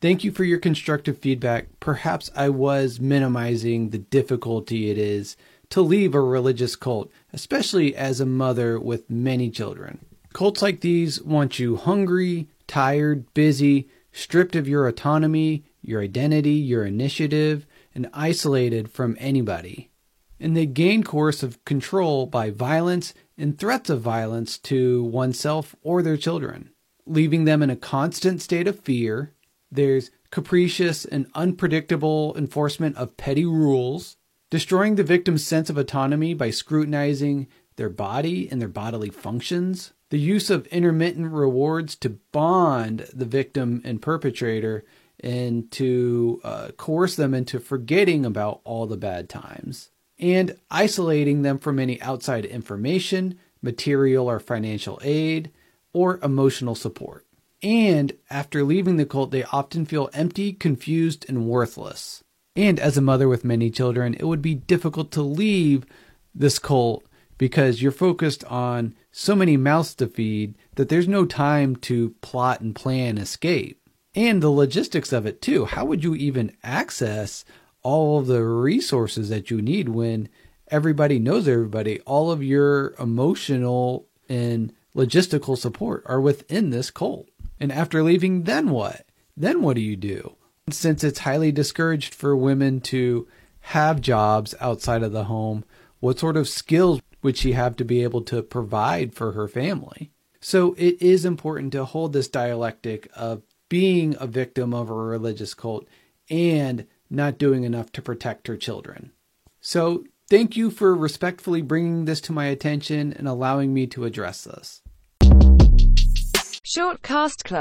Thank you for your constructive feedback. Perhaps I was minimizing the difficulty it is to leave a religious cult, especially as a mother with many children. Cults like these want you hungry, tired, busy, stripped of your autonomy, your identity, your initiative, and isolated from anybody. And they gain coercive control by violence and threats of violence to oneself or their children, leaving them in a constant state of fear, there's capricious and unpredictable enforcement of petty rules, destroying the victim's sense of autonomy by scrutinizing their body and their bodily functions, the use of intermittent rewards to bond the victim and perpetrator and to uh, coerce them into forgetting about all the bad times, and isolating them from any outside information, material or financial aid, or emotional support. And after leaving the cult, they often feel empty, confused, and worthless. And as a mother with many children, it would be difficult to leave this cult because you're focused on so many mouths to feed that there's no time to plot and plan escape. And the logistics of it, too. How would you even access all the resources that you need when everybody knows everybody? All of your emotional and logistical support are within this cult. And after leaving, then what? Then what do you do? Since it's highly discouraged for women to have jobs outside of the home, what sort of skills would she have to be able to provide for her family? So it is important to hold this dialectic of being a victim of a religious cult and not doing enough to protect her children. So thank you for respectfully bringing this to my attention and allowing me to address this. Short Cast Club